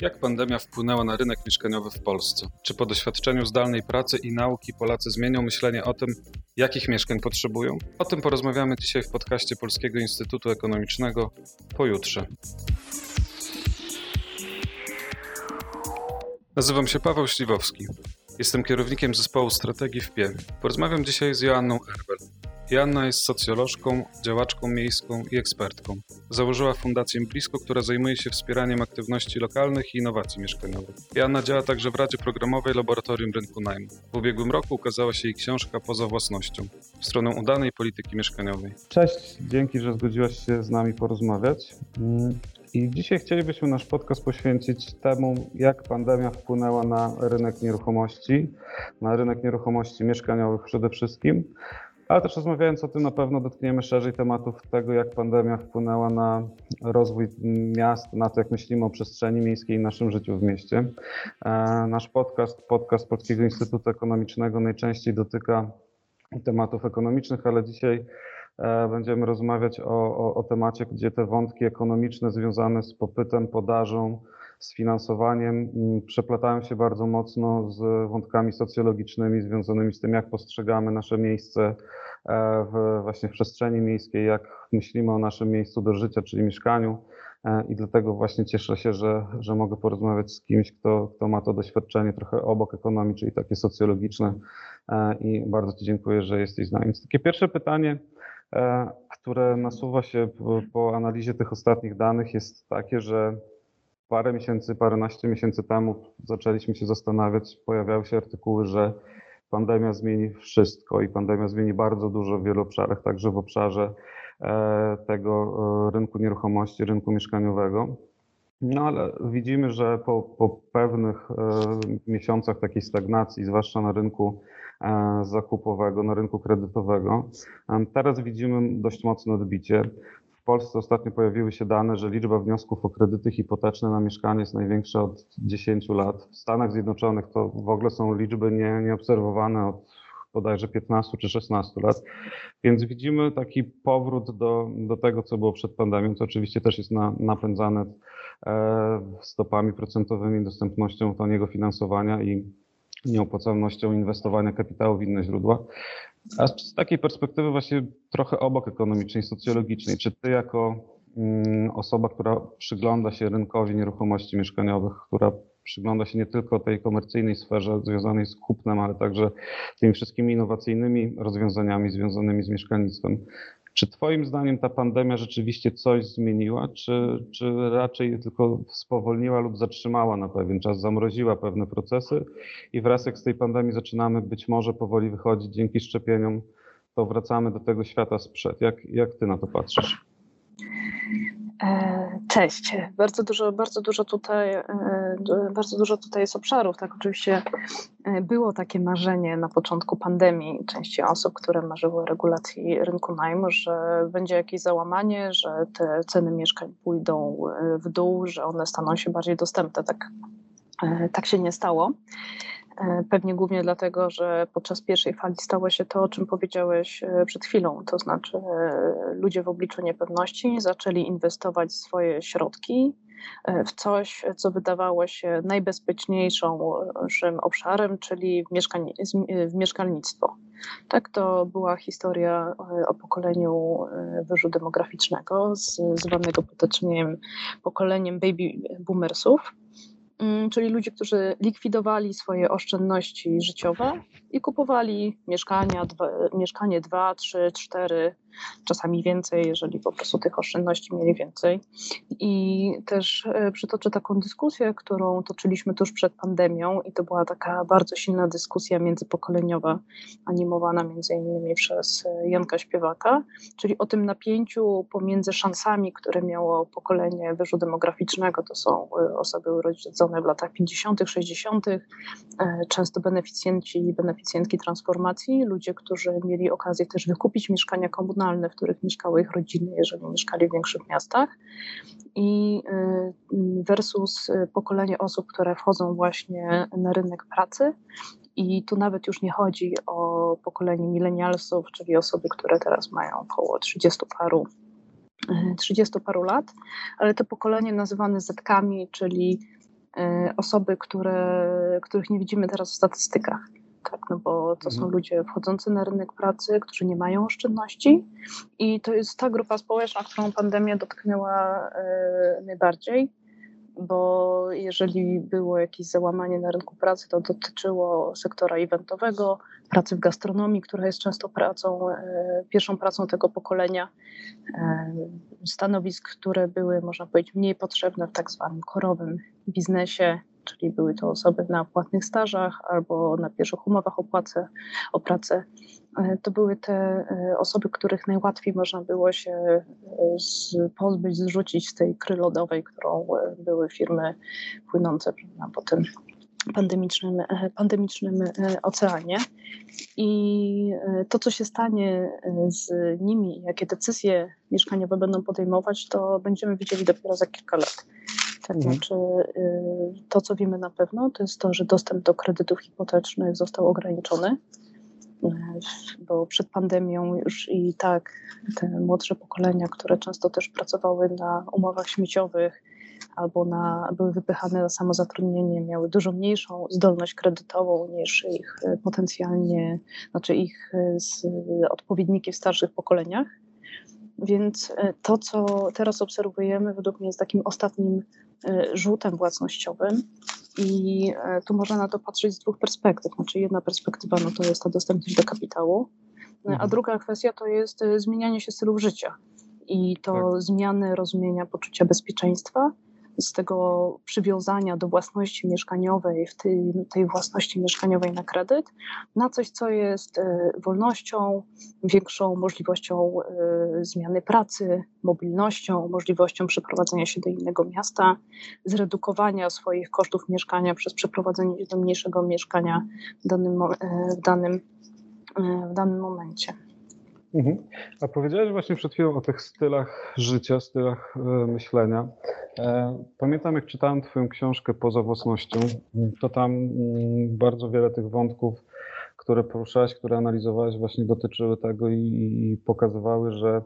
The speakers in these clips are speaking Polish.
Jak pandemia wpłynęła na rynek mieszkaniowy w Polsce? Czy po doświadczeniu zdalnej pracy i nauki Polacy zmienią myślenie o tym, jakich mieszkań potrzebują? O tym porozmawiamy dzisiaj w podcaście Polskiego Instytutu Ekonomicznego pojutrze. Nazywam się Paweł Śliwowski. Jestem kierownikiem zespołu strategii w PIE. Porozmawiam dzisiaj z Joanną Erbel, Joanna jest socjolożką, działaczką miejską i ekspertką. Założyła Fundację Blisko, która zajmuje się wspieraniem aktywności lokalnych i innowacji mieszkaniowych. Joanna działa także w Radzie Programowej Laboratorium Rynku Najmu. W ubiegłym roku ukazała się jej książka Poza własnością w stronę udanej polityki mieszkaniowej. Cześć, dzięki, że zgodziłaś się z nami porozmawiać. Mm, I dzisiaj chcielibyśmy nasz podcast poświęcić temu, jak pandemia wpłynęła na rynek nieruchomości, na rynek nieruchomości mieszkaniowych przede wszystkim. Ale też rozmawiając o tym, na pewno dotkniemy szerzej tematów tego, jak pandemia wpłynęła na rozwój miast, na to, jak myślimy o przestrzeni miejskiej i naszym życiu w mieście. E, nasz podcast, podcast Polskiego Instytutu Ekonomicznego najczęściej dotyka tematów ekonomicznych, ale dzisiaj e, będziemy rozmawiać o, o, o temacie, gdzie te wątki ekonomiczne związane z popytem, podażą, z finansowaniem przeplatają się bardzo mocno z wątkami socjologicznymi związanymi z tym, jak postrzegamy nasze miejsce e, w, właśnie w przestrzeni miejskiej, jak myślimy o naszym miejscu do życia, czyli mieszkaniu. E, I dlatego właśnie cieszę się, że, że mogę porozmawiać z kimś, kto, kto ma to doświadczenie trochę obok ekonomii, czyli takie socjologiczne. E, I bardzo Ci dziękuję, że jesteś z nami. Więc takie pierwsze pytanie, które nasuwa się po analizie tych ostatnich danych, jest takie, że parę miesięcy, paręnaście miesięcy temu zaczęliśmy się zastanawiać, pojawiały się artykuły, że pandemia zmieni wszystko i pandemia zmieni bardzo dużo w wielu obszarach, także w obszarze e, tego e, rynku nieruchomości, rynku mieszkaniowego. No ale widzimy, że po, po pewnych e, miesiącach takiej stagnacji, zwłaszcza na rynku zakupowego, na rynku kredytowego, teraz widzimy dość mocne odbicie. W Polsce ostatnio pojawiły się dane, że liczba wniosków o kredyty hipoteczne na mieszkanie jest największa od 10 lat. W Stanach Zjednoczonych to w ogóle są liczby nie, nieobserwowane od bodajże 15 czy 16 lat. Więc widzimy taki powrót do, do tego, co było przed pandemią, co oczywiście też jest na, napędzane e, stopami procentowymi, dostępnością taniego finansowania i nieopłacalnością inwestowania kapitału w inne źródła. A z takiej perspektywy właśnie trochę obok ekonomicznej, socjologicznej, czy ty jako mm, osoba, która przygląda się rynkowi nieruchomości mieszkaniowych, która przygląda się nie tylko tej komercyjnej sferze związanej z kupnem, ale także tymi wszystkimi innowacyjnymi rozwiązaniami związanymi z mieszkalnictwem. Czy Twoim zdaniem ta pandemia rzeczywiście coś zmieniła, czy, czy raczej tylko spowolniła lub zatrzymała na pewien czas, zamroziła pewne procesy i wraz jak z tej pandemii zaczynamy być może powoli wychodzić dzięki szczepieniom, to wracamy do tego świata sprzed. Jak, jak Ty na to patrzysz? E, cześć. Bardzo dużo, bardzo dużo tutaj, e, bardzo dużo tutaj jest obszarów. Tak, oczywiście e, było takie marzenie na początku pandemii części osób, które marzyły o regulacji rynku najmu, że będzie jakieś załamanie, że te ceny mieszkań pójdą w dół, że one staną się bardziej dostępne. Tak, tak się nie stało. E, pewnie głównie dlatego, że podczas pierwszej fali stało się to, o czym powiedziałeś e, przed chwilą, to znaczy e, ludzie w obliczu niepewności zaczęli inwestować swoje środki w coś, co wydawało się najbezpieczniejszym obszarem, czyli w, mieszkań, w mieszkalnictwo. Tak, to była historia o pokoleniu wyżu demograficznego, zwanego potocznie pokoleniem baby boomersów czyli ludzie, którzy likwidowali swoje oszczędności życiowe i kupowali mieszkania, dwa, mieszkanie 2, 3, 4 czasami więcej, jeżeli po prostu tych oszczędności mieli więcej. I też e, przytoczę taką dyskusję, którą toczyliśmy tuż przed pandemią i to była taka bardzo silna dyskusja międzypokoleniowa, animowana między innymi przez e, Janka Śpiewaka, czyli o tym napięciu pomiędzy szansami, które miało pokolenie wyżu demograficznego, to są e, osoby urodzone w latach 50., 60., często beneficjenci i beneficjentki transformacji, ludzie, którzy mieli okazję też wykupić mieszkania komunalne, komunalne, w których mieszkały ich rodziny, jeżeli mieszkali w większych miastach, i y, versus y, pokolenie osób, które wchodzą właśnie na rynek pracy. I tu nawet już nie chodzi o pokolenie milenialsów, czyli osoby, które teraz mają około 30 paru 30 y, paru lat, ale to pokolenie nazywane zetkami, czyli osoby, które, których nie widzimy teraz w statystykach. Tak, no bo to są mhm. ludzie wchodzący na rynek pracy, którzy nie mają oszczędności i to jest ta grupa społeczna, którą pandemia dotknęła najbardziej bo jeżeli było jakieś załamanie na rynku pracy, to dotyczyło sektora eventowego, pracy w gastronomii, która jest często pracą, e, pierwszą pracą tego pokolenia, e, stanowisk, które były, można powiedzieć, mniej potrzebne w tak zwanym korowym biznesie, czyli były to osoby na płatnych stażach albo na pierwszych umowach o, o pracę. E, to były te e, osoby, których najłatwiej można było się e, pozbyć, zrzucić z tej kry lodowej, którą były firmy płynące po tym pandemicznym, pandemicznym oceanie. I to, co się stanie z nimi, jakie decyzje mieszkaniowe będą podejmować, to będziemy widzieli dopiero za kilka lat. Tak, mhm. znaczy to, co wiemy na pewno, to jest to, że dostęp do kredytów hipotecznych został ograniczony bo przed pandemią już i tak te młodsze pokolenia, które często też pracowały na umowach śmieciowych albo na, były wypychane na samozatrudnienie, miały dużo mniejszą zdolność kredytową niż ich potencjalnie, znaczy ich odpowiedniki w starszych pokoleniach. Więc e, to, co teraz obserwujemy, według mnie jest takim ostatnim e, rzutem własnościowym. I e, tu można na to patrzeć z dwóch perspektyw. Znaczy, jedna perspektywa no to jest ta dostępność do kapitału, a mhm. druga kwestia to jest zmienianie się stylów życia i to tak. zmiany rozumienia poczucia bezpieczeństwa z tego przywiązania do własności mieszkaniowej, w tej, tej własności mieszkaniowej na kredyt, na coś, co jest e, wolnością, większą możliwością e, zmiany pracy, mobilnością, możliwością przeprowadzenia się do innego miasta, zredukowania swoich kosztów mieszkania przez przeprowadzenie się do mniejszego mieszkania w danym, e, w danym, w danym momencie. Mhm. A powiedziałeś właśnie przed chwilą o tych stylach życia, stylach e, myślenia. E, pamiętam, jak czytałem Twoją książkę Poza własnością, to tam mm, bardzo wiele tych wątków, które poruszałeś, które analizowałeś, właśnie dotyczyły tego i, i pokazywały, że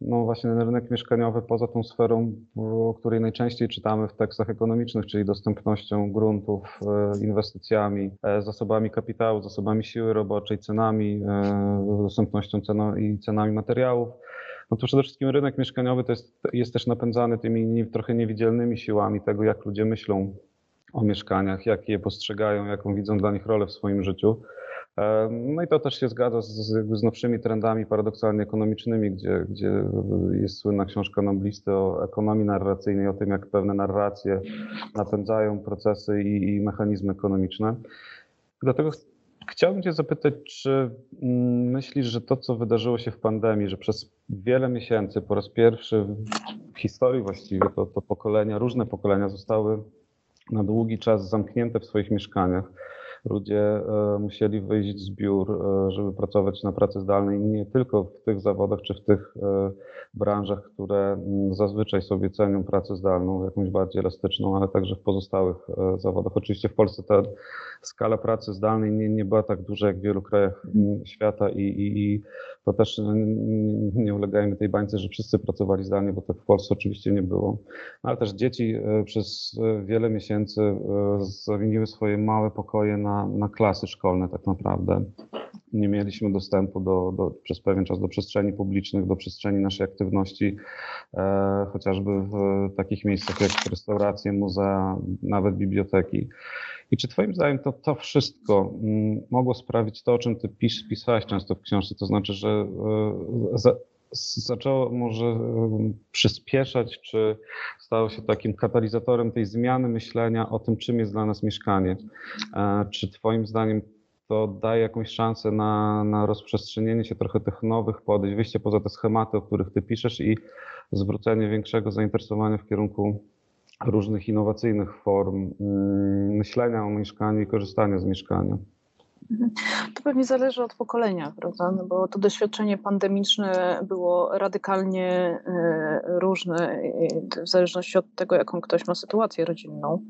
no właśnie ten rynek mieszkaniowy poza tą sferą, o której najczęściej czytamy w tekstach ekonomicznych, czyli dostępnością gruntów, e, inwestycjami, e, zasobami kapitału, zasobami siły roboczej, cenami, e, dostępnością ceno i cenami materiałów. No to przede wszystkim rynek mieszkaniowy to jest, jest też napędzany tymi trochę niewidzialnymi siłami tego, jak ludzie myślą o mieszkaniach, jak je postrzegają, jaką widzą dla nich rolę w swoim życiu. No i to też się zgadza z, z nowszymi trendami paradoksalnie ekonomicznymi, gdzie, gdzie jest słynna książka Noblisty o ekonomii narracyjnej, o tym, jak pewne narracje napędzają procesy i, i mechanizmy ekonomiczne. Dlatego chciałbym Cię zapytać, czy mm, myślisz, że to, co wydarzyło się w pandemii, że przez wiele miesięcy, po raz pierwszy w historii właściwie, to, to pokolenia, różne pokolenia zostały na długi czas zamknięte w swoich mieszkaniach, ludzie e, musieli wyjść z biur, e, żeby pracować na pracy zdalnej, nie tylko w tych zawodach czy w tych e, branżach, które zazwyczaj sobie cenią pracę zdalną, jakąś bardziej elastyczną, ale także w pozostałych zawodach. Oczywiście w Polsce ta skala pracy zdalnej nie, nie była tak duża jak w wielu krajach świata i, i, i to też nie ulegajmy tej bańce, że wszyscy pracowali zdalnie, bo tak w Polsce oczywiście nie było. Ale też dzieci przez wiele miesięcy zawiniły swoje małe pokoje na na, na klasy szkolne tak naprawdę. Nie mieliśmy dostępu do, do, przez pewien czas do przestrzeni publicznych, do przestrzeni naszej aktywności, e, chociażby w takich miejscach jak restauracje, muzea, nawet biblioteki. I czy Twoim zdaniem to, to wszystko mm, mogło sprawić to, o czym Ty pis, pisałeś często w książce, to znaczy, że e, za, zaczęło może przyspieszać, czy stało się takim katalizatorem tej zmiany myślenia o tym, czym jest dla nas mieszkanie. E, czy Twoim zdaniem to daje jakąś szansę na, na rozprzestrzenienie się trochę tych nowych podejść, wyjście poza te schematy, o których Ty piszesz i zwrócenie większego zainteresowania w kierunku różnych innowacyjnych form mm, myślenia o mieszkaniu i korzystania z mieszkania? Mhm. To pewnie zależy od pokolenia, prawda? No bo to doświadczenie pandemiczne było radykalnie e, różne w zależności od tego, jaką ktoś ma sytuację rodzinną.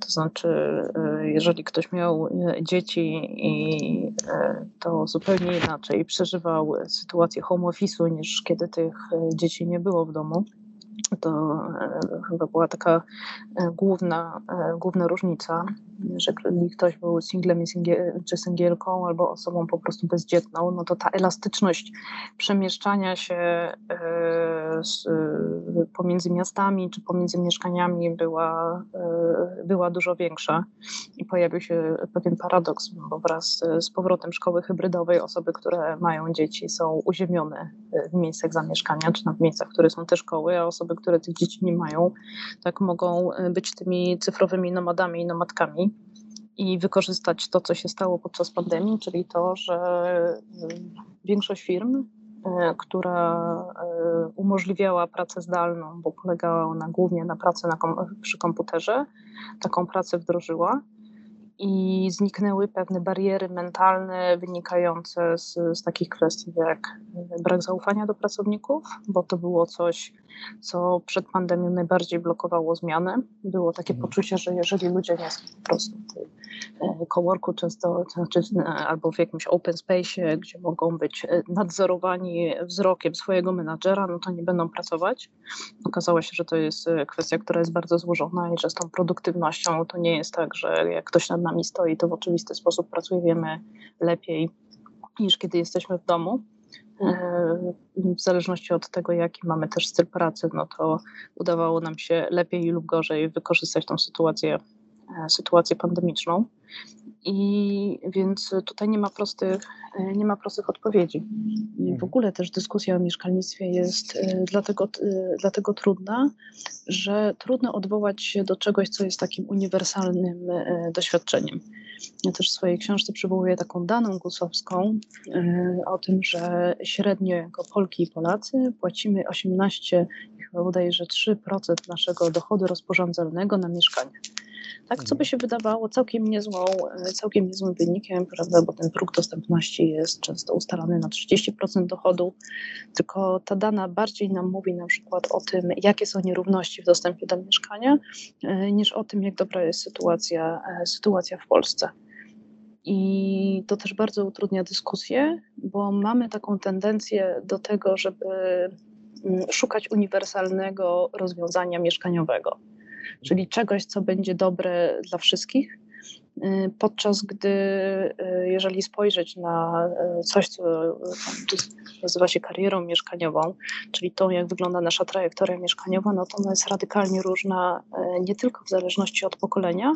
To znaczy, e, jeżeli ktoś miał e, dzieci i to zupełnie inaczej przeżywał sytuację home office'u niż kiedy tych dzieci nie było w domu To chyba była taka główna, główna różnica, że ktoś był singlem czy singielką albo osobą po prostu bezdzietną, no to ta elastyczność przemieszczania się pomiędzy miastami czy pomiędzy mieszkaniami była, była dużo większa i pojawił się pewien paradoks, bo wraz z powrotem szkoły hybrydowej osoby, które mają dzieci są uziemione w miejscach zamieszkania, czy w miejscach, które są te szkoły, a osoby, które tych dzieci nie mają, tak mogą być tymi cyfrowymi nomadami i nomadkami i wykorzystać to, co się stało podczas pandemii, czyli to, że większość firm E, która e, umożliwiała pracę zdalną, bo polegała ona głównie na pracy na kom przy komputerze. Taką pracę wdrożyła i zniknęły pewne bariery mentalne wynikające z, z, takich kwestii jak brak zaufania do pracowników, bo to było coś, co przed pandemią najbardziej blokowało zmiany. Było takie mhm. poczucie, że jeżeli ludzie nie są po prostu w coworku często, znaczy, albo w jakimś open space, gdzie mogą być nadzorowani wzrokiem swojego menadżera, no to nie będą pracować. Okazało się, że to jest kwestia, która jest bardzo złożona i że z tą produktywnością to nie jest tak, że jak ktoś nad nami stoi, to w oczywisty sposób pracujemy lepiej niż kiedy jesteśmy w domu. E, w zależności od tego, jaki mamy też styl pracy, no to udawało nam się lepiej lub gorzej wykorzystać tą sytuację, e, sytuację pandemiczną. I więc tutaj nie ma prostych, e, nie ma prostych odpowiedzi. I w mhm. ogóle też dyskusja o mieszkalnictwie jest dlatego, dlatego trudna, że trudno odwołać się do czegoś, co jest takim uniwersalnym doświadczeniem. Ja też w swojej książce przywołuję taką daną gusowską o tym, że średnio jako Polki i Polacy płacimy 18, chyba bodajże 3% naszego dochodu rozporządzalnego na mieszkanie. Tak, co by się wydawało całkiem, niezłą, całkiem niezłym wynikiem, prawda, bo ten próg dostępności jest często ustalany na 30% dochodu, tylko ta dana bardziej nam mówi na przykład o tym, jakie są nierówności w dostępie do mieszkania, e, niż o tym, jak dobra jest sytuacja, e, sytuacja w Polsce. I to też bardzo utrudnia dyskusję, bo mamy taką tendencję do tego, żeby mm, szukać uniwersalnego rozwiązania mieszkaniowego, czyli czegoś, co będzie dobre dla wszystkich, y, podczas gdy y, jeżeli spojrzeć na y, coś, co nazywa się karierą mieszkaniową, czyli tą, jak wygląda nasza trajektoria mieszkaniowa, no to ona jest radykalnie różna nie tylko w zależności od pokolenia,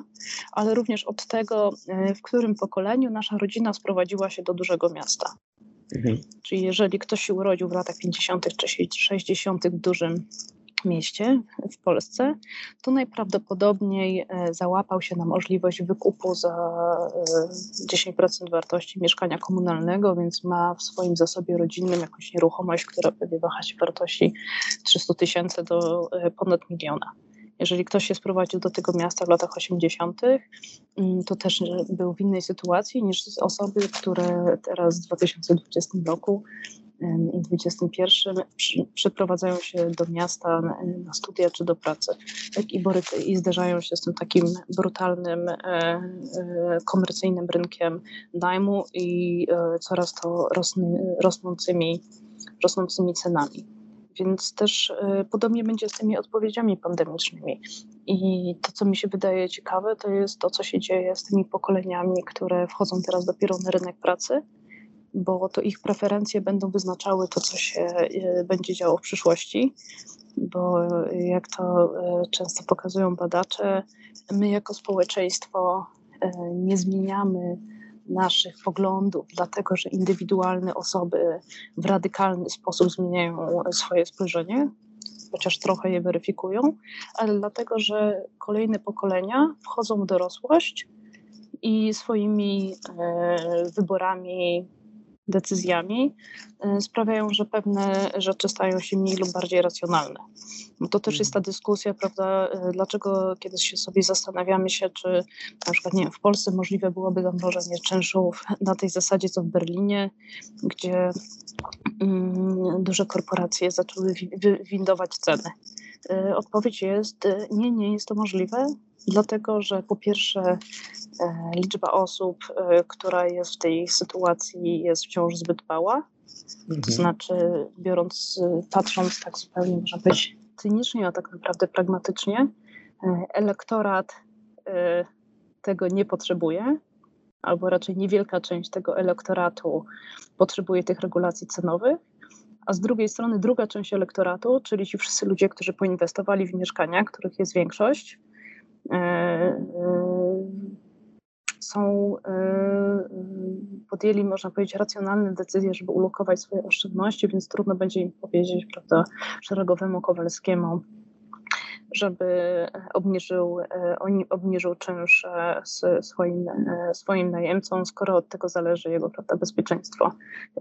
ale również od tego, w którym pokoleniu nasza rodzina sprowadziła się do dużego miasta. Mhm. Czyli jeżeli ktoś się urodził w latach 50. czy 60. w dużym mieście w Polsce, to najprawdopodobniej e, załapał się na możliwość wykupu za 10% e, wartości mieszkania komunalnego, więc ma w swoim zasobie rodzinnym jakąś nieruchomość, która pewnie waha się wartości 300 tysięcy do e, ponad miliona. Jeżeli ktoś się sprowadził do tego miasta w latach 80., mm, to też był w innej sytuacji niż osoby, które teraz w 2020 roku i 21 przeprowadzają się do miasta na studia czy do pracy tak? I, boryka, i zderzają się z tym takim brutalnym e, e, komercyjnym rynkiem najmu i e, coraz to rosny, rosnącymi, rosnącymi cenami. Więc też podobnie będzie z tymi odpowiedziami pandemicznymi. I to, co mi się wydaje ciekawe, to jest to, co się dzieje z tymi pokoleniami, które wchodzą teraz dopiero na rynek pracy bo to ich preferencje będą wyznaczały to, co się e, będzie działo w przyszłości, bo jak to e, często pokazują badacze, my jako społeczeństwo e, nie zmieniamy naszych poglądów, dlatego że indywidualne osoby w radykalny sposób zmieniają swoje spojrzenie, chociaż trochę je weryfikują, ale dlatego, że kolejne pokolenia wchodzą w dorosłość i swoimi wyborami decyzjami y, sprawiają, że pewne rzeczy stają się mniej lub bardziej racjonalne. Bo to też jest ta dyskusja, prawda, y, dlaczego kiedyś się sobie zastanawiamy się, czy na przykład nie wiem, w Polsce możliwe byłoby zamrożenie czynszów na tej zasadzie, co w Berlinie, gdzie mm, duże korporacje zaczęły windować ceny. Y, odpowiedź jest nie, nie jest to możliwe, dlatego że po pierwsze e, liczba osób, e, która jest w tej sytuacji jest wciąż zbyt mała, mhm. to znaczy biorąc, patrząc tak zupełnie można powiedzieć cynicznie, a tak naprawdę pragmatycznie. Elektorat tego nie potrzebuje, albo raczej niewielka część tego elektoratu potrzebuje tych regulacji cenowych, a z drugiej strony druga część elektoratu, czyli ci wszyscy ludzie, którzy poinwestowali w mieszkania, których jest większość, e, e, są, e, podjęli, można powiedzieć, racjonalne decyzje, żeby ulokować swoje oszczędności, więc trudno będzie im powiedzieć, prawda, szeregowemu Kowalskiemu, żeby obniżył, obniżył czynsz swoim, swoim najemcom, skoro od tego zależy jego prawda, bezpieczeństwo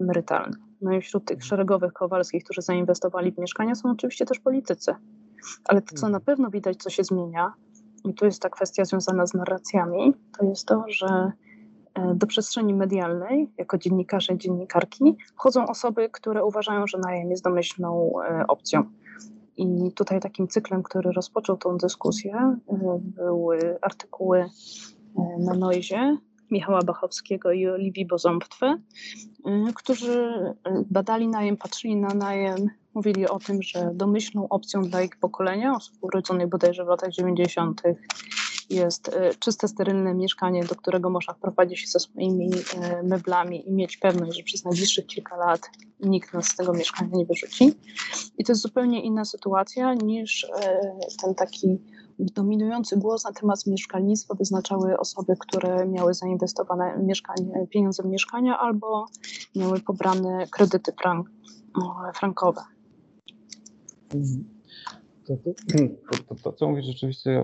emerytalne. No i wśród tych szeregowych Kowalskich, którzy zainwestowali w mieszkania, są oczywiście też politycy. Ale to, co na pewno widać, co się zmienia, i tu jest ta kwestia związana z narracjami, to jest to, że e, do przestrzeni medialnej, jako dziennikarze i dziennikarki, wchodzą osoby, które uważają, że najem jest domyślną e, opcją. I tutaj takim cyklem, który rozpoczął tą dyskusję, e, były artykuły na Noizie Michała Bachowskiego i Oliwii Bozomptwy, e, którzy badali najem, patrzyli na najem, mówili o tym, że domyślną opcją dla ich pokolenia, osób urodzonych bodajże w latach 90., jest e, czyste, sterylne mieszkanie, do którego można wprowadzić się ze swoimi e, meblami i mieć pewność, że przez najbliższych kilka lat nikt nas z tego mieszkania nie wyrzuci. I to jest zupełnie inna sytuacja niż e, ten taki dominujący głos na temat mieszkalnictwa wyznaczały osoby, które miały zainwestowane mieszkanie, pieniądze w mieszkania albo miały pobrane kredyty frank, frankowe. To, to, to, to, co mówisz rzeczywiście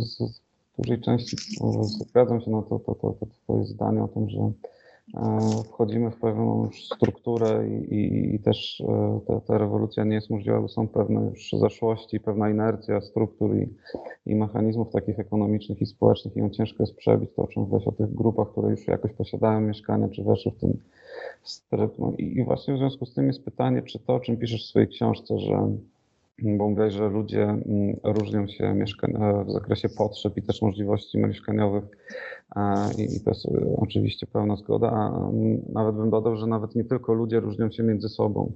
z dużej części zgadzam się na to, to, to, to twoje zdanie o tym, że e, wchodzimy w pewną już strukturę i, i, i też e, ta, ta, rewolucja nie jest możliwa, bo są pewne już zaszłości, pewna inercja struktur i, i mechanizmów takich ekonomicznych i społecznych i ją ciężko jest przebić, to o czym mówiłeś o tych grupach, które już jakoś posiadają mieszkania, czy weszły w ten. No i, właśnie w związku z tym jest pytanie, czy to, o czym piszesz w swojej książce, że bo mówię, że ludzie mm, różnią się e, w zakresie potrzeb i też możliwości mieszkaniowych i to jest e, oczywiście pełna zgoda, a mm, nawet bym dodał, że nawet nie tylko ludzie różnią się między sobą,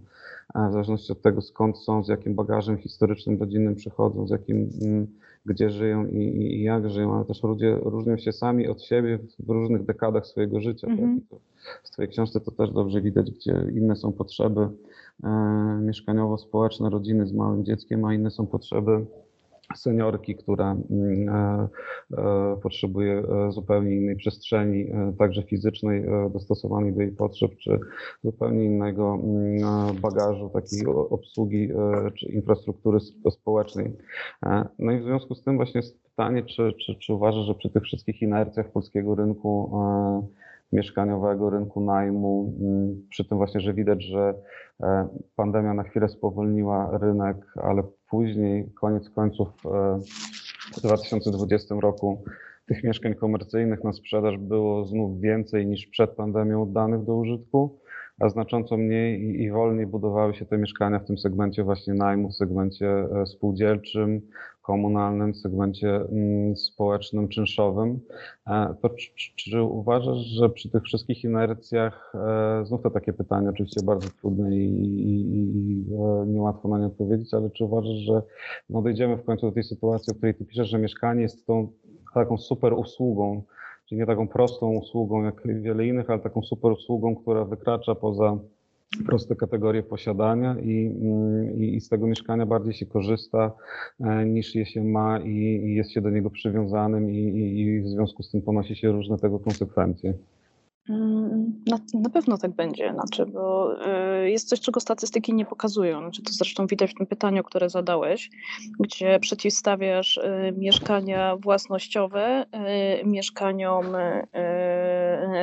w zależności od tego skąd są, z jakim bagażem historycznym, rodzinnym przychodzą, z jakim, mm, gdzie żyją i, i jak żyją, ale też ludzie różnią się sami od siebie w różnych dekadach swojego życia. Tak? w Twojej książce to też dobrze widać, gdzie inne są potrzeby E, mieszkaniowo-społeczne rodziny z małym dzieckiem, a inne są potrzeby seniorki, która mm, e, e, potrzebuje zupełnie innej przestrzeni, także fizycznej, dostosowanej do jej potrzeb, czy zupełnie innego mm, bagażu takiej obsługi czy infrastruktury społecznej. No i w związku z tym właśnie jest pytanie, czy, czy, czy uważasz, że przy tych wszystkich inercjach polskiego rynku mieszkaniowego, rynku najmu, mm, przy tym właśnie, że widać, że e, pandemia na chwilę spowolniła rynek, ale później, koniec końców e, w 2020 roku tych mieszkań komercyjnych na sprzedaż było znów więcej niż przed pandemią oddanych do użytku, a znacząco mniej i, i wolniej budowały się te mieszkania w tym segmencie właśnie najmu, w segmencie e, spółdzielczym, komunalnym, segmencie mm, społecznym, czynszowym. E, to czy, czy, uważasz, że przy tych wszystkich inercjach, e, znów to takie pytanie oczywiście bardzo trudne i, i, i niełatwo na nie odpowiedzieć, ale czy uważasz, że no dojdziemy w końcu do tej sytuacji, o której ty piszesz, że mieszkanie jest tą taką super usługą, czyli nie taką prostą usługą jak wiele innych, ale taką super usługą, która wykracza poza proste kategorie posiadania i, mm, i, i, z tego mieszkania bardziej się korzysta e, niż je się ma i, i jest się do niego przywiązanym i, w związku z tym ponosi się różne tego konsekwencje. Mm, na, na, pewno tak będzie, znaczy, bo y, jest coś, czego statystyki nie pokazują. Znaczy, to zresztą widać w tym pytaniu, które zadałeś, gdzie przeciwstawiasz y, mieszkania własnościowe y, mieszkaniom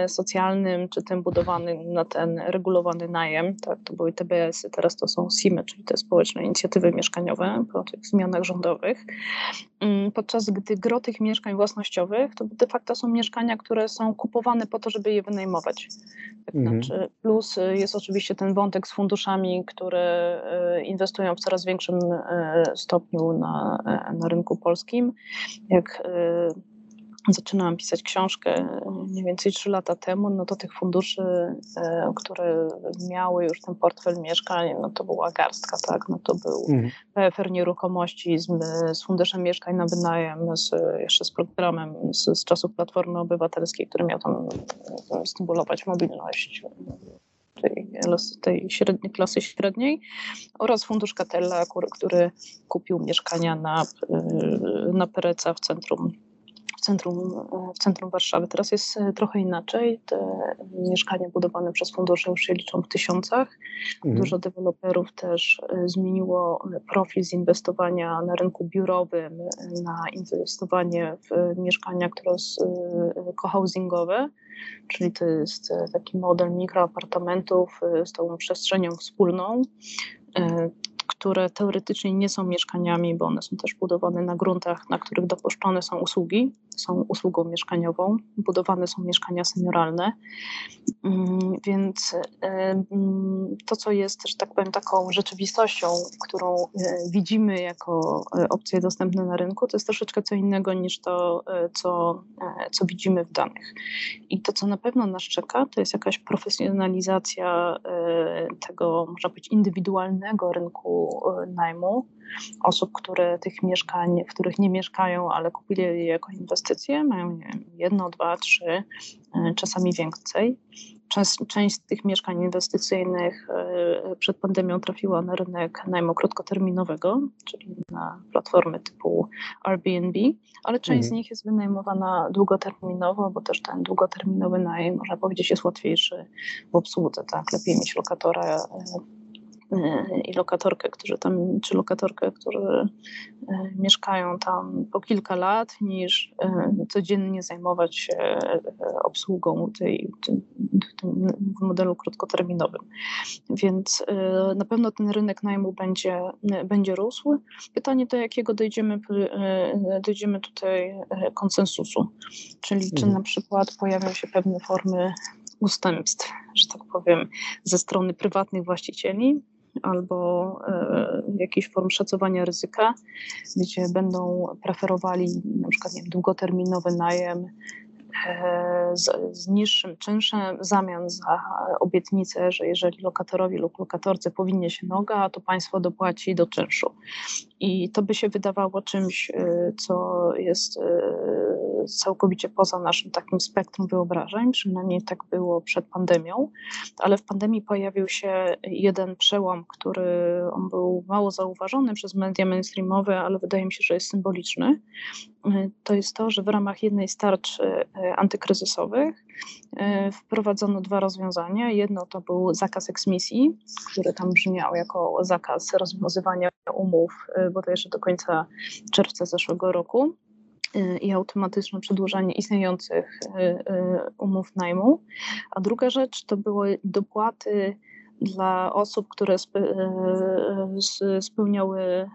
socjalnym, czy tym budowanym na ten regulowany najem. Tak, to były TBS-y, teraz to są SIM-y, czyli te społeczne inicjatywy mieszkaniowe po tych zmianach rządowych. Mm, podczas gdy gro tych mieszkań własnościowych to de facto są mieszkania, które są kupowane po to, żeby je wynajmować. Tak mhm. znaczy, plus y, jest oczywiście ten wątek z funduszami, które y, inwestują w coraz większym y, stopniu na, na rynku polskim. Jak zaczynałam pisać książkę mniej więcej 3 lata temu, no to tych funduszy, e, które miały już ten portfel mieszkań, no to była garstka, tak? No to był mhm. PFR Nieruchomości z, z Funduszem Mieszkań na wynajem, z, jeszcze z programem z, z czasów Platformy Obywatelskiej, który miał tam stymulować mobilność tej, tej średniej, klasy średniej oraz Fundusz Katella, który kupił mieszkania na, na Pereca w centrum w centrum, w centrum Warszawy. Teraz jest e, trochę inaczej. Te mieszkania budowane przez fundusze już się liczą w tysiącach. Mhm. Dużo deweloperów też e, zmieniło profil z inwestowania na rynku biurowym na inwestowanie w mieszkania, które są e, cohousingowe, czyli to jest taki model mikroapartamentów z tą przestrzenią wspólną które teoretycznie nie są mieszkaniami, bo one są też budowane na gruntach, na których dopuszczone są usługi, są usługą mieszkaniową, budowane są mieszkania senioralne. Mm, więc to, co jest, że tak powiem, taką rzeczywistością, którą e, widzimy jako e, opcje dostępne na rynku, to jest troszeczkę co innego niż to, e, co, co widzimy w danych. I to, co na pewno nas czeka, to jest jakaś profesjonalizacja tego, można powiedzieć, indywidualnego rynku E, najmu osób, które tych mieszkań, w których nie mieszkają, ale kupili je jako inwestycje, mają nie wiem, jedno, dwa, trzy, e, czasami więcej. Część, część z tych mieszkań inwestycyjnych e, przed pandemią trafiła na rynek najmu krótkoterminowego, czyli na platformy typu Airbnb, ale część mhm. z nich jest wynajmowana długoterminowo, bo też ten długoterminowy najem, można powiedzieć, jest łatwiejszy w obsłudze. Tak? Lepiej mieć lokatora i lokatorkę, którzy tam, czy lokatorkę, którzy e, mieszkają tam po kilka lat, niż e, codziennie zajmować się e, obsługą tej, tym, tym modelu krótkoterminowym. Więc na pewno ten rynek najmu będzie, będzie rósł. Pytanie do jakiego dojdziemy, dojdziemy tutaj konsensusu, czyli czy mhm. na przykład pojawią się pewne formy ustępstw, że tak powiem, ze strony prywatnych właścicieli, albo e, jakiejś form szacowania ryzyka, gdzie będą preferowali na przykład nie wiem, długoterminowy najem z, z, niższym czynszem w zamian za obietnicę, że jeżeli lokatorowi lub lokatorce powinnie się noga, to państwo dopłaci do czynszu. I to by się wydawało czymś, e, co jest całkowicie poza naszym takim spektrum wyobrażeń, przynajmniej tak było przed pandemią, ale w pandemii pojawił się jeden przełom, który on był mało zauważony przez media mainstreamowe, ale wydaje mi się, że jest symboliczny. To jest to, że w ramach jednej z tarcz e, antykryzysowych e, wprowadzono dwa rozwiązania. Jedno to był zakaz eksmisji, który tam brzmiał jako zakaz rozwiązywania umów, e, bo to jeszcze do końca czerwca zeszłego roku. I automatyczne przedłużanie istniejących umów najmu. A druga rzecz to były dopłaty dla osób, które spełniały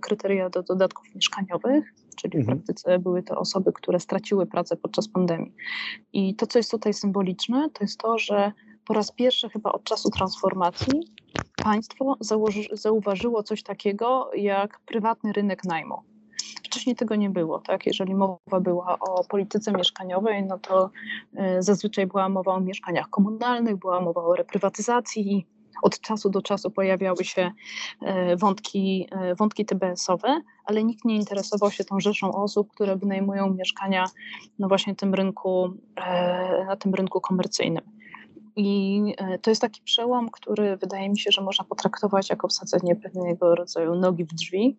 kryteria do dodatków mieszkaniowych, czyli w mhm. praktyce były to osoby, które straciły pracę podczas pandemii. I to, co jest tutaj symboliczne, to jest to, że po raz pierwszy chyba od czasu transformacji państwo zauważyło coś takiego jak prywatny rynek najmu wcześniej tego nie było, tak? Jeżeli mowa była o polityce mieszkaniowej, no to y, zazwyczaj była mowa o mieszkaniach komunalnych, była mowa o reprywatyzacji. Od czasu do czasu pojawiały się y, wątki, y, wątki TBS-owe, ale nikt nie interesował się tą rzeszą osób, które wynajmują mieszkania no właśnie tym rynku, na tym rynku komercyjnym. I to jest taki przełom, który wydaje mi się, że można potraktować jako wsadzenie pewnego rodzaju nogi w drzwi,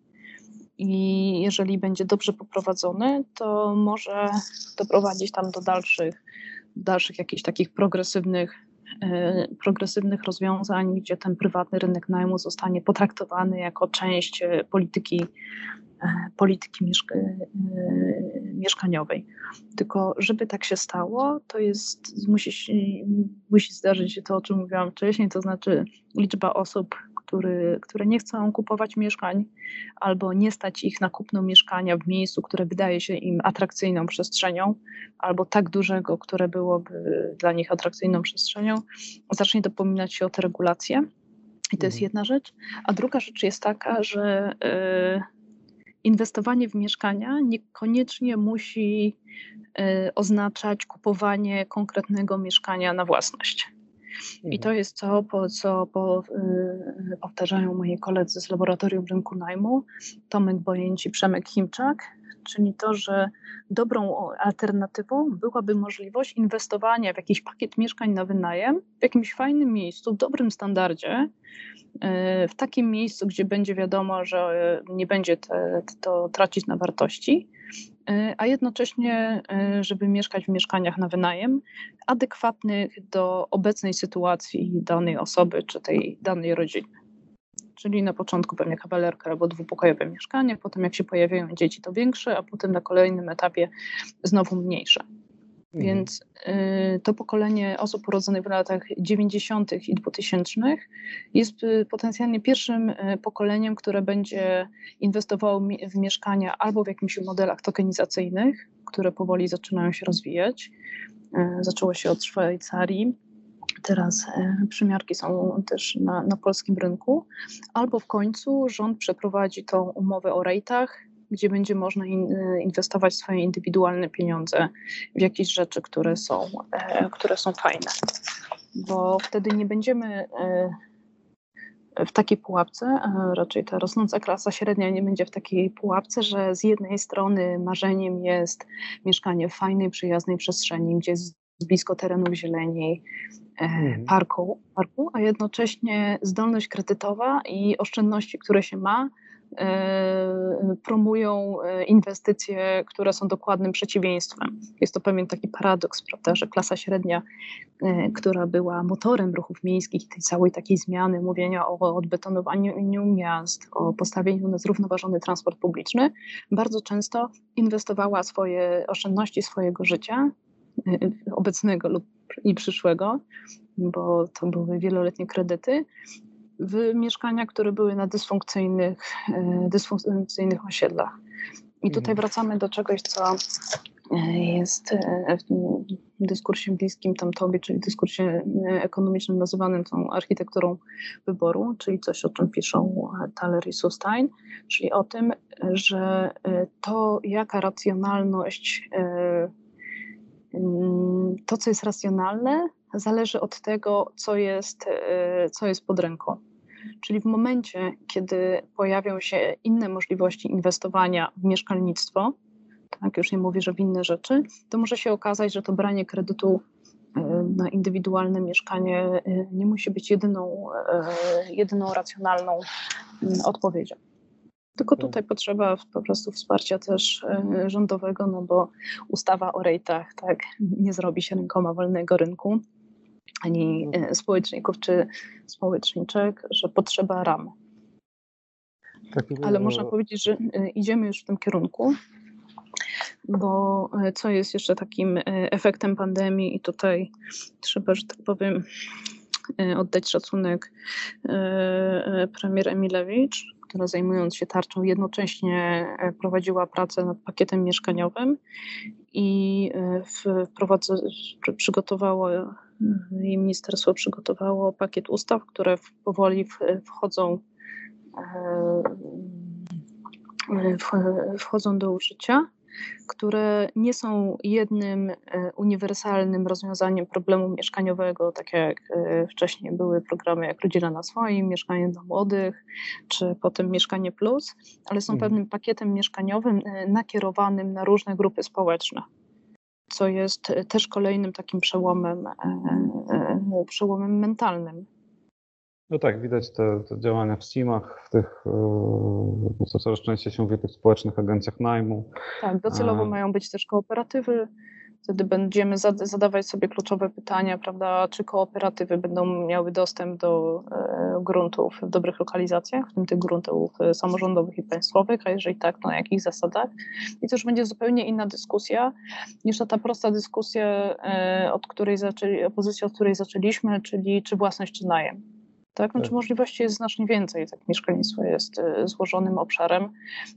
i jeżeli będzie dobrze poprowadzony, to może doprowadzić tam do dalszych, dalszych jakichś takich progresywnych, e, progresywnych rozwiązań, gdzie ten prywatny rynek najmu zostanie potraktowany jako część e, polityki, e, polityki mieszka mieszkaniowej. Tylko żeby tak się stało, to jest, musi, musi zdarzyć się to, o czym mówiłam wcześniej, to znaczy liczba osób, który, które nie chcą kupować mieszkań albo nie stać ich na kupno mieszkania w miejscu, które wydaje się im atrakcyjną przestrzenią, albo tak dużego, które byłoby dla nich atrakcyjną przestrzenią, zacznie dopominać się o te regulacje. I to jest mhm. jedna rzecz. A druga rzecz jest taka, że. Yy, inwestowanie w mieszkania niekoniecznie musi oznaczać kupowanie konkretnego mieszkania na własność. I to jest to, po, co po, y, powtarzają moi koledzy z Laboratorium Rynku Najmu, Tomek Bojęci, Przemek Chimczak, czyli to, że dobrą alternatywą byłaby możliwość inwestowania w jakiś pakiet mieszkań na wynajem w jakimś fajnym miejscu, w dobrym standardzie, y, w takim miejscu, gdzie będzie wiadomo, że nie będzie te, to tracić na wartości. Y, a jednocześnie, y, żeby mieszkać w mieszkaniach na wynajem, adekwatnych do obecnej sytuacji danej osoby czy tej danej rodziny. Czyli na początku pewnie kawalerka albo dwupokojowe mieszkanie, potem jak się pojawiają dzieci, to większe, a potem na kolejnym etapie znowu mniejsze. Mhm. Więc y, to pokolenie osób urodzonych w latach 90. i 2000 jest y, potencjalnie pierwszym y, pokoleniem, które będzie inwestowało w mieszkania albo w jakichś modelach tokenizacyjnych, które powoli zaczynają się rozwijać. Zaczęło się od Szwajcarii. Teraz przymiarki są też na, na polskim rynku, albo w końcu rząd przeprowadzi tą umowę o rejtach, gdzie będzie można e, inwestować swoje indywidualne pieniądze w jakieś rzeczy, które są, e, które są fajne. Bo wtedy nie będziemy e, w takiej pułapce, raczej ta rosnąca klasa średnia nie będzie w takiej pułapce, że z jednej strony marzeniem jest mieszkanie w fajnej, przyjaznej przestrzeni, gdzie jest blisko terenów zieleni, mhm. parku, parku, a jednocześnie zdolność kredytowa i oszczędności, które się ma, promują e, inwestycje, które są dokładnym przeciwieństwem. Jest to pewien taki paradoks, prawda, że klasa średnia, e, która była motorem ruchów miejskich, tej całej takiej zmiany, mówienia o odbetonowaniu miast, o postawieniu na zrównoważony transport publiczny, bardzo często inwestowała swoje oszczędności swojego życia, obecnego lub i przyszłego, bo to były wieloletnie kredyty, w mieszkania, które były na dysfunkcyjnych, e, dysfunkcyjnych osiedlach. I tutaj mhm. wracamy do czegoś, co e, jest e, w dyskursie bliskim tam tobie, czyli dyskursie ekonomicznym nazywanym tą architekturą wyboru, czyli coś, o czym piszą Thaler i Sustein, czyli o tym, że to, jaka racjonalność, to, co jest racjonalne, zależy od tego, co jest, co jest pod ręką. Czyli w momencie, kiedy pojawią się inne możliwości inwestowania w mieszkalnictwo, tak, już nie mówię, że w inne rzeczy, to może się okazać, że to branie kredytu e, na indywidualne mieszkanie e, nie musi być jedyną, jedyną racjonalną mm, odpowiedzią. Tylko tutaj potrzeba po prostu wsparcia też rządowego, no bo ustawa o rejtach tak, nie zrobi się rękoma wolnego rynku ani mhm. e, społeczników czy społeczniczek, że potrzeba ram. Tak, Ale można powiedzieć, że e, idziemy już w tym kierunku, bo e, co jest jeszcze takim efektem pandemii i tutaj trzeba, że tak powiem, oddać szacunek premier Emilewicz, która zajmując się tarczą jednocześnie prowadziła pracę nad pakietem mieszkaniowym i przygotowała i ministerstwo przygotowało pakiet ustaw, które powoli wchodzą, e, wchodzą do użycia, które nie są jednym e, uniwersalnym rozwiązaniem problemu mieszkaniowego, tak jak e, wcześniej były programy jak Rodzina na swoim, Mieszkanie dla młodych, czy potem Mieszkanie Plus, ale są mhm. pewnym pakietem mieszkaniowym nakierowanym na różne grupy społeczne co jest e, też kolejnym takim przełomem, e, e, przełomem mentalnym. No tak, widać te, te działania w SIM-ach, w tych, no co coraz częściej się mówi, w tych społecznych agencjach najmu. Tak, docelowo mają być też kooperatywy Wtedy będziemy zadawać sobie kluczowe pytania, prawda, czy kooperatywy będą miały dostęp do e, gruntów w dobrych lokalizacjach, w tym tych gruntów e, samorządowych i państwowych, a jeżeli tak, to na jakich zasadach. I to już będzie zupełnie inna dyskusja niż ta prosta dyskusja, e, od której zaczęli, opozycja, od której zaczęliśmy, czyli czy własność, czy najem. Tak? Znaczy tak. możliwości jest znacznie więcej. Tak, mieszkalnictwo jest e, złożonym obszarem,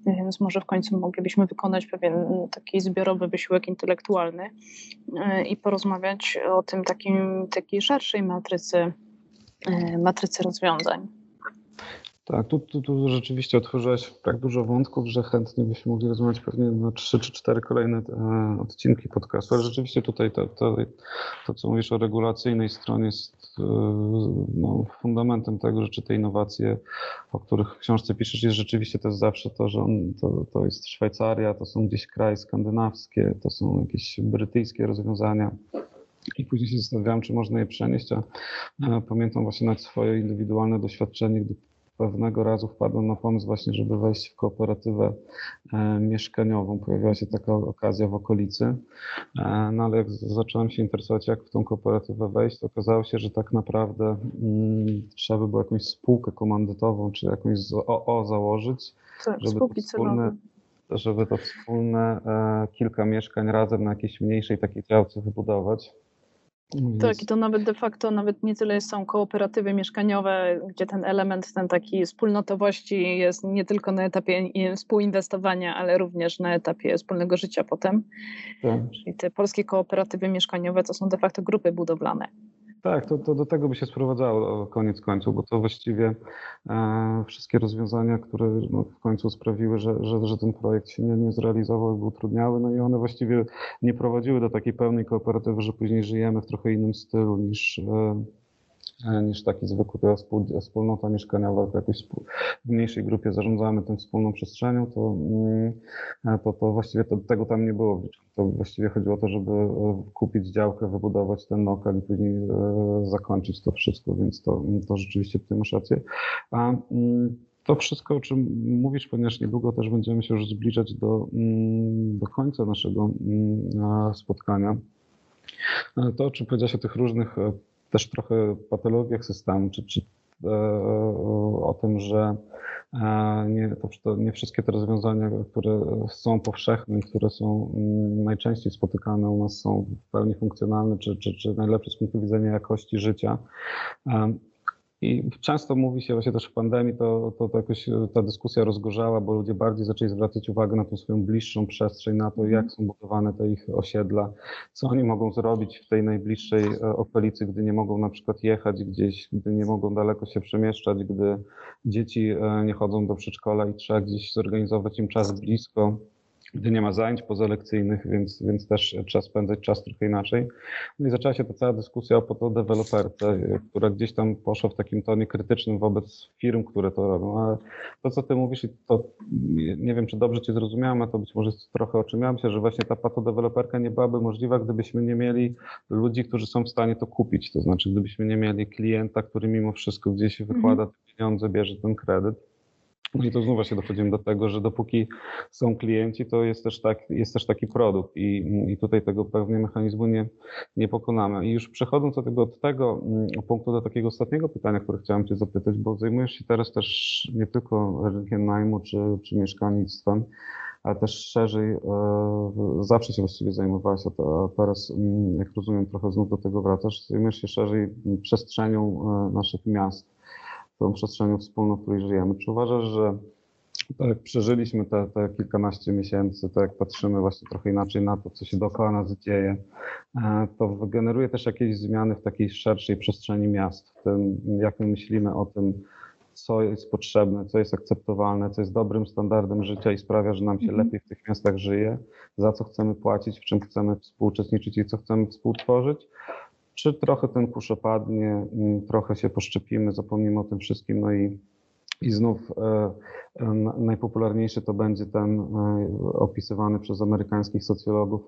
więc może w końcu moglibyśmy wykonać pewien taki zbiorowy wysiłek intelektualny e, i porozmawiać o tym takim, takiej szerszej matrycy, e, matrycy rozwiązań. Tak, tu, tu, tu rzeczywiście otworzyłeś tak dużo wątków, że chętnie byśmy mogli rozmawiać pewnie na trzy czy cztery kolejne e, odcinki podcastu, ale rzeczywiście tutaj to, to, to, co mówisz o regulacyjnej stronie jest e, no, fundamentem tego, że czy te innowacje, o których w książce piszesz, jest rzeczywiście to jest zawsze to, że on, to, to jest Szwajcaria, to są gdzieś kraje skandynawskie, to są jakieś brytyjskie rozwiązania. I później się zastanawiałem, czy można je przenieść, a pamiętam właśnie nawet swoje indywidualne doświadczenie, gdy pewnego razu wpadłem na pomysł właśnie, żeby wejść w kooperatywę e, mieszkaniową. Pojawiła się taka okazja w okolicy, e, no ale jak zacząłem się interesować, jak w tą kooperatywę wejść, to okazało się, że tak naprawdę mm, trzeba by było jakąś spółkę komandytową, czy jakąś OO założyć, tak, żeby to wspólne, żeby to wspólne kilka mieszkań razem na jakiejś mniejszej takiej działce wybudować. Tak, i to nawet de facto nawet nie tyle są kooperatywy mieszkaniowe, gdzie ten element ten taki wspólnotowości jest nie tylko na etapie współinwestowania, ale również na etapie wspólnego życia potem. Tak. Czyli te polskie kooperatywy mieszkaniowe to są de facto grupy budowlane. Tak, to, to do tego by się sprowadzało koniec końców, bo to właściwie e, wszystkie rozwiązania, które no, w końcu sprawiły, że, że, że ten projekt się nie, nie zrealizował był utrudniały, no i one właściwie nie prowadziły do takiej pełnej kooperatywy, że później żyjemy w trochę innym stylu niż, E, niż taki zwykły wspólnota mieszkaniowa, jakoś w mniejszej grupie zarządzamy tą wspólną przestrzenią, to, mm, e, to, to właściwie to, tego tam nie było To właściwie chodziło o to, żeby e, kupić działkę, wybudować ten lokal i później zakończyć to wszystko, więc to, to rzeczywiście tutaj masz rację. A mm, to wszystko, o czym mówisz, ponieważ niedługo też będziemy się już zbliżać do, mm, do końca naszego spotkania. To, o czym powiedziałeś o tych różnych też trochę patologiach systemu, czy, czy e, o tym, że e, nie, to, nie wszystkie te rozwiązania, które są powszechne które są mm, najczęściej spotykane u nas są w pełni funkcjonalne, czy, czy, czy najlepsze z punktu widzenia jakości życia. I często mówi się właśnie też w pandemii, to, to, to jakoś e, ta dyskusja rozgorzała, bo ludzie bardziej zaczęli zwracać uwagę na tą swoją bliższą przestrzeń, na to, jak są budowane te ich osiedla, co oni mogą zrobić w tej najbliższej e, okolicy, gdy nie mogą na przykład jechać gdzieś, gdy nie mogą daleko się przemieszczać, gdy dzieci e, nie chodzą do przedszkola i trzeba gdzieś zorganizować im czas blisko gdy nie ma zajęć pozalekcyjnych, więc, więc też trzeba spędzać czas trochę inaczej. No i zaczęła się ta cała dyskusja o fotodeweloperce, która gdzieś tam poszła w takim tonie krytycznym wobec firm, które to robią. Ale to, co ty mówisz, to nie wiem, czy dobrze cię zrozumiałem, a to być może trochę o myślę, że właśnie ta fotodeweloperka nie byłaby możliwa, gdybyśmy nie mieli ludzi, którzy są w stanie to kupić. To znaczy, gdybyśmy nie mieli klienta, który mimo wszystko gdzieś wykłada te pieniądze, bierze ten kredyt. I to znów właśnie dochodzimy do tego, że dopóki są klienci, to jest też, tak, jest też taki produkt i, i tutaj tego pewnie mechanizmu nie, nie pokonamy. I już przechodząc do tego, od tego mm, punktu do takiego ostatniego pytania, które chciałem Cię zapytać, bo zajmujesz się teraz też nie tylko rynkiem najmu czy, czy mieszkalnictwem, ale też szerzej, e, zawsze się właściwie zajmowałaś, a teraz, mm, jak rozumiem, trochę znów do tego wracasz, zajmujesz się szerzej przestrzenią e, naszych miast tą przestrzenią wspólną, w której żyjemy. Czy uważasz, że tak jak przeżyliśmy te, te kilkanaście miesięcy, tak jak patrzymy właśnie trochę inaczej na to, co się dookoła nas dzieje, e, to generuje też jakieś zmiany w takiej szerszej przestrzeni miast, w tym jak my myślimy o tym, co jest potrzebne, co jest akceptowalne, co jest dobrym standardem życia i sprawia, że nam się mhm. lepiej w tych miastach żyje, za co chcemy płacić, w czym chcemy współuczestniczyć i co chcemy współtworzyć, czy trochę ten kurz opadnie, mm, trochę się poszczepimy, zapomnimy o tym wszystkim, no i, i znów e, e, najpopularniejszy to będzie ten e, opisywany przez amerykańskich socjologów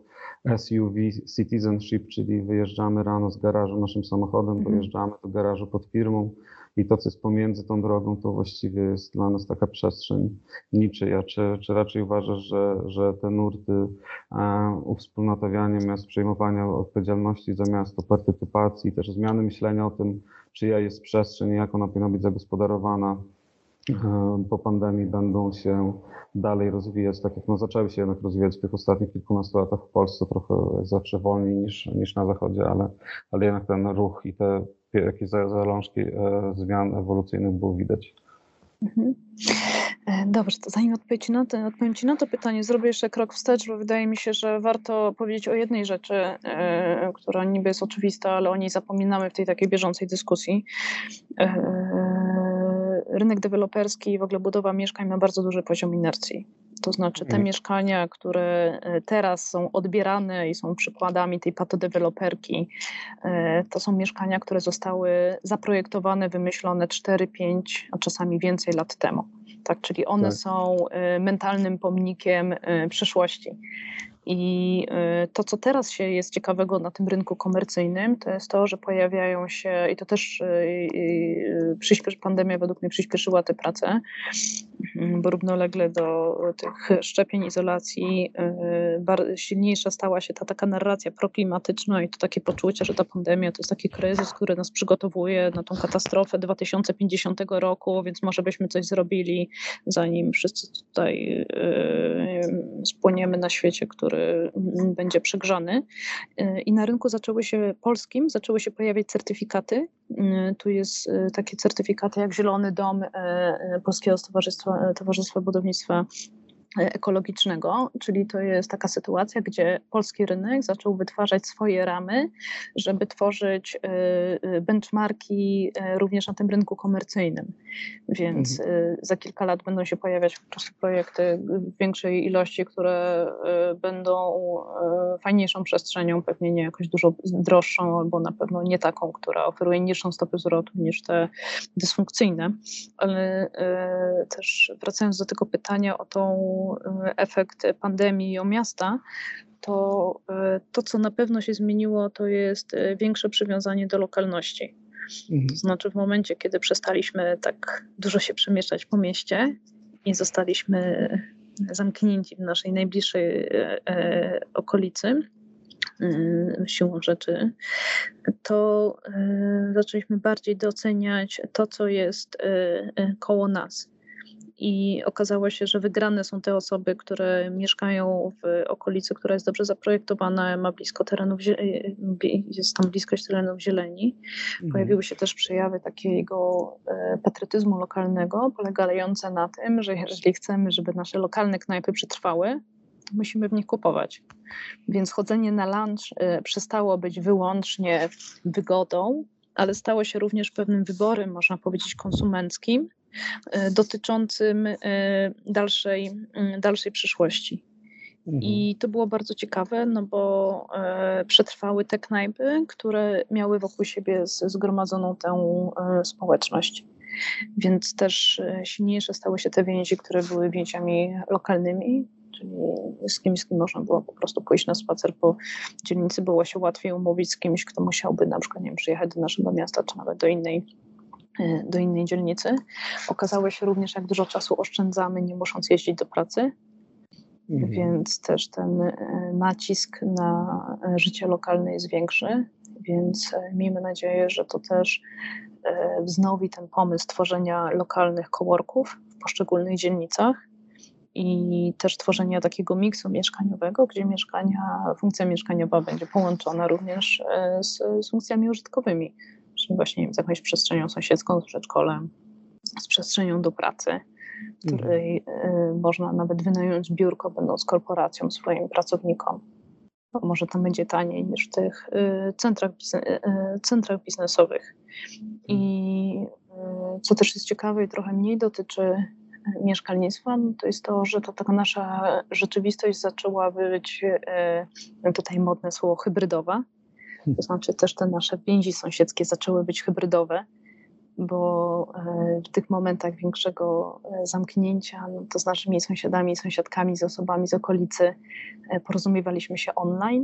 SUV citizenship, czyli wyjeżdżamy rano z garażu naszym samochodem, mhm. dojeżdżamy do garażu pod firmą, i to, co jest pomiędzy tą drogą, to właściwie jest dla nas taka przestrzeń niczyja. Czy, czy raczej uważasz, że, że te nurty e, uwspólnotawiania miast, przejmowania odpowiedzialności za miasto, partycypacji, też zmiany myślenia o tym, czyja jest przestrzeń i jak ona powinna być zagospodarowana, po pandemii będą się dalej rozwijać, tak jak no zaczęły się jednak rozwijać w tych ostatnich kilkunastu latach w Polsce, trochę zawsze wolniej niż, niż na Zachodzie, ale, ale jednak ten ruch i te jakieś zalążki e, zmian ewolucyjnych było widać. Mhm. E, dobrze, to zanim odpowiedź na to, odpowiem Ci na to pytanie, zrobię jeszcze krok wstecz, bo wydaje mi się, że warto powiedzieć o jednej rzeczy, e, która niby jest oczywista, ale o niej zapominamy w tej takiej bieżącej dyskusji. Rynek deweloperski i w ogóle budowa mieszkań ma bardzo duży poziom inercji. To znaczy te mhm. mieszkania, które e, teraz są odbierane i są przykładami tej patodeweloperki, e, to są mieszkania, które zostały zaprojektowane, wymyślone 4, 5, a czasami więcej lat temu. Tak, czyli one tak. są e, mentalnym pomnikiem przyszłości. I y, to, co teraz się jest ciekawego na tym rynku komercyjnym, to jest to, że pojawiają się, i to też y, y, pandemia według mnie przyspieszyła tę pracę, mhm, bo równolegle do tych szczepień, izolacji, silniejsza stała się ta taka narracja proklimatyczna i to takie poczucie, że ta pandemia to jest taki kryzys, który nas przygotowuje na tą katastrofę 2050 roku, więc może byśmy coś zrobili, zanim wszyscy tutaj spłoniemy na świecie, który będzie przegrzany. I na rynku zaczęły się polskim, zaczęły się pojawiać certyfikaty. Y, tu jest takie certyfikaty jak Zielony Dom Polskiego Towarzystwa, Towarzystwa Budownictwa ekologicznego, czyli to jest taka sytuacja, gdzie polski rynek zaczął wytwarzać swoje ramy, żeby tworzyć y, y, benchmarki również na tym rynku komercyjnym. Więc mhm. za kilka lat będą się pojawiać po prostu projekty w większej ilości, które będą fajniejszą przestrzenią, pewnie nie jakoś dużo droższą, albo na pewno nie taką, która oferuje niższą stopę zwrotu niż te dysfunkcyjne. Ale też wracając do tego pytania o tą E, efekt pandemii o miasta, to e, to, co na pewno się zmieniło, to jest e, większe przywiązanie do lokalności. Mhm. To znaczy, w momencie, kiedy przestaliśmy tak dużo się przemieszczać po mieście i zostaliśmy zamknięci w naszej najbliższej okolicy, siłą rzeczy, to zaczęliśmy bardziej doceniać to, co jest koło nas i okazało się, że wygrane są te osoby, które mieszkają w okolicy, która jest dobrze zaprojektowana, ma blisko terenów, jest tam bliskość terenów zieleni. Mhm. Pojawiły się też przejawy takiego e, patriotyzmu lokalnego, polegające na tym, że jeżeli chcemy, żeby nasze lokalne knajpy przetrwały, musimy w nich kupować. Więc chodzenie na lunch e, przestało być wyłącznie wygodą, ale stało się również pewnym wyborem, można powiedzieć, konsumenckim, dotyczącym e, dalszej, mm, dalszej przyszłości. Mhm. I to było bardzo ciekawe, no bo e, przetrwały te knajpy, które miały wokół siebie zgromadzoną tę społeczność. Więc też silniejsze stały się te więzi, które były więziami lokalnymi, czyli z kimś, z kim można było po prostu pójść na spacer po dzielnicy, było się łatwiej umówić z kimś, kto musiałby na przykład nie wiem, przyjechać do naszego miasta, czy nawet do innej E, do innej dzielnicy. Okazało się również, jak dużo czasu oszczędzamy, nie musząc jeździć do pracy. Mhm. Więc też ten e, nacisk na e, życie lokalne jest większy. Więc miejmy nadzieję, że to też wznowi ten pomysł tworzenia lokalnych coworków w poszczególnych dzielnicach i też tworzenia takiego miksu mieszkaniowego, gdzie mieszkania, funkcja mieszkaniowa będzie połączona również z, z funkcjami użytkowymi czyli właśnie wiem, z jakąś przestrzenią sąsiedzką, z przedszkolem, z przestrzenią do pracy, w której mhm. Można nawet wynająć biurko, będąc korporacją swoim pracownikom. Bo może tam będzie taniej niż w tych y, centrach, y, centrach biznesowych. I co też jest ciekawe i trochę mniej dotyczy mieszkalnictwa, no to jest to, że to taka nasza rzeczywistość zaczęła być tutaj modne słowo hybrydowa to znaczy też te nasze więzi sąsiedzkie zaczęły być hybrydowe, bo e, w tych momentach większego e, zamknięcia, no to z naszymi sąsiadami, sąsiadkami, z osobami z okolicy e, porozumiewaliśmy się online.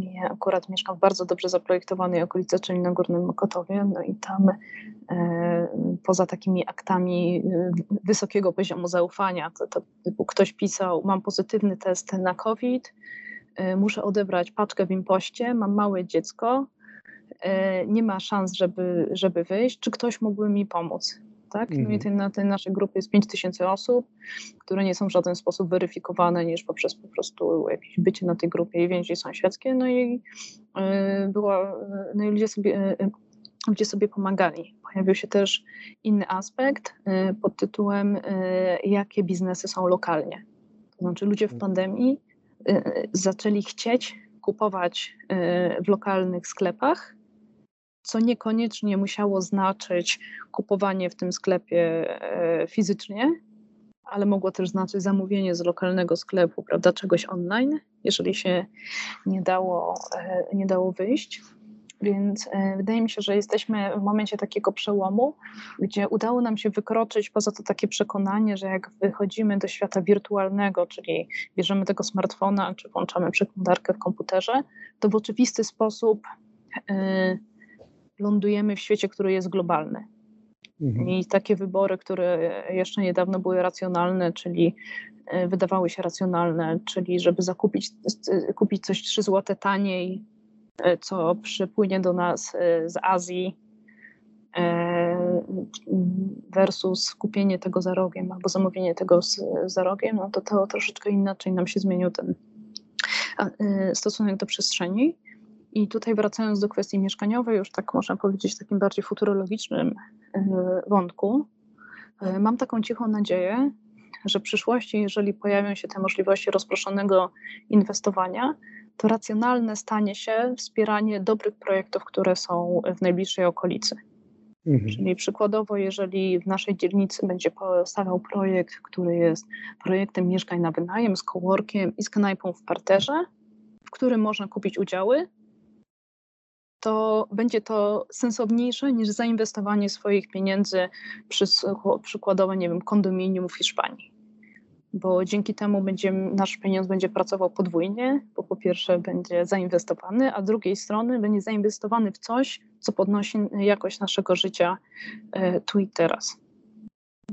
Ja akurat mieszkam w bardzo dobrze zaprojektowanej okolicy, czyli na Górnym Mokotowie, no i tam poza takimi aktami wysokiego poziomu zaufania, to, to ktoś pisał, mam pozytywny test na COVID, muszę odebrać paczkę w impoście, mam małe dziecko, y, nie ma szans, żeby, żeby wyjść, czy ktoś mógłby mi pomóc? Tak? No i mhm. na tej naszej grupie jest 5 tysięcy osób, które nie są w żaden sposób weryfikowane niż poprzez po prostu jakieś bycie na tej grupie i więzi sąsiedzkie. No i y, była, no i ludzie sobie, ludzie sobie pomagali. Pojawił się też inny aspekt pod tytułem jakie biznesy są lokalnie. To znaczy ludzie w mhm. pandemii zaczęli chcieć kupować y, w lokalnych sklepach, co niekoniecznie musiało znaczyć kupowanie w tym sklepie e, fizycznie, ale mogło też znaczyć zamówienie z lokalnego sklepu, prawda, czegoś online, jeżeli się nie dało, e, nie dało wyjść. Więc e, wydaje mi się, że jesteśmy w momencie takiego przełomu, gdzie udało nam się wykroczyć poza to takie przekonanie, że jak wychodzimy do świata wirtualnego, czyli bierzemy tego smartfona czy włączamy przeglądarkę w komputerze, to w oczywisty sposób y, lądujemy w świecie, który jest globalny. Mhm. I takie wybory, które jeszcze niedawno były racjonalne, czyli e, wydawały się racjonalne, czyli żeby zakupić kupić coś 3 zł taniej, e, co przypłynie do nas e, z Azji, versus kupienie tego za rogiem albo zamówienie tego z, za rogiem, no to to troszeczkę inaczej nam się zmienił ten stosunek do przestrzeni. I tutaj wracając do kwestii mieszkaniowej, już tak można powiedzieć w takim bardziej futurologicznym e, wątku, e, mam taką cichą nadzieję, że w przyszłości, jeżeli pojawią się te możliwości rozproszonego inwestowania, to racjonalne stanie się wspieranie dobrych projektów, które są w najbliższej okolicy. Mhm. Czyli przykładowo, jeżeli w naszej dzielnicy będzie powstawał projekt, który jest projektem mieszkań na wynajem z coworkiem i z knajpą w parterze, w którym można kupić udziały, to będzie to sensowniejsze niż zainwestowanie swoich pieniędzy przy przykładowo, nie wiem, kondominium w Hiszpanii. Bo dzięki temu będzie, nasz pieniądz będzie pracował podwójnie, bo po pierwsze będzie zainwestowany, a z drugiej strony będzie zainwestowany w coś, co podnosi jakość naszego życia e, tu i teraz.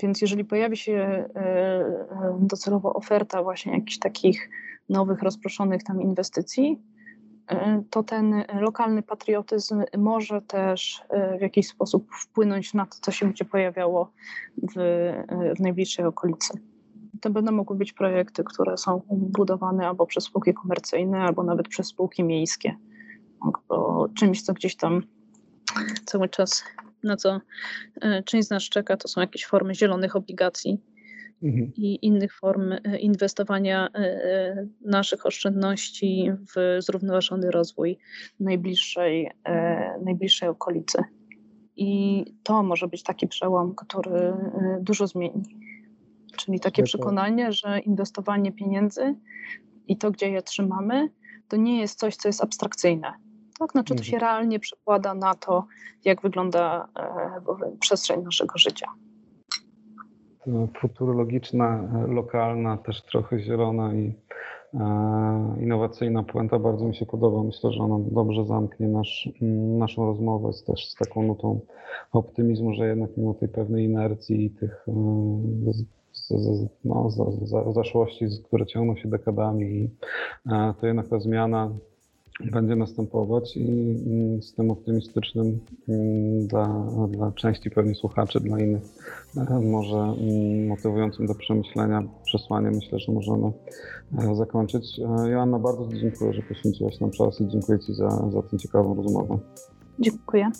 Więc jeżeli pojawi się e, e, docelowo oferta właśnie jakichś takich nowych, rozproszonych tam inwestycji, to ten lokalny patriotyzm może też w jakiś sposób wpłynąć na to, co się będzie pojawiało w, w najbliższej okolicy. To będą mogły być projekty, które są budowane albo przez spółki komercyjne, albo nawet przez spółki miejskie. Bo czymś, co gdzieś tam cały czas, na co część z nas czeka, to są jakieś formy zielonych obligacji, mhm. i innych form e, inwestowania e, e, naszych oszczędności w zrównoważony rozwój najbliższej, najbliższej okolicy. I to może być taki przełom, który dużo zmieni. Czyli takie przekonanie, że inwestowanie pieniędzy i to, gdzie je trzymamy, to nie jest coś, co jest abstrakcyjne. Tak, znaczy to mhm. się realnie przekłada na to, jak wygląda przestrzeń naszego życia futurologiczna, lokalna, też trochę zielona i e, innowacyjna puenta bardzo mi się podoba. Myślę, że ona dobrze zamknie nasz, naszą rozmowę z, też z taką nutą optymizmu, że jednak mimo tej pewnej inercji i tych e, z, z, no, z, z, zaszłości, które ciągną się dekadami, e, to jednak ta zmiana będzie następować i mm, z tym optymistycznym mm, dla, dla części pewnie słuchaczy, dla innych e, może mm, motywującym do przemyślenia przesłanie myślę, że możemy e, zakończyć. Joanna, bardzo dziękuję, że poświęciłaś nam czas i dziękuję Ci za, za tę ciekawą rozmowę. Dziękuję.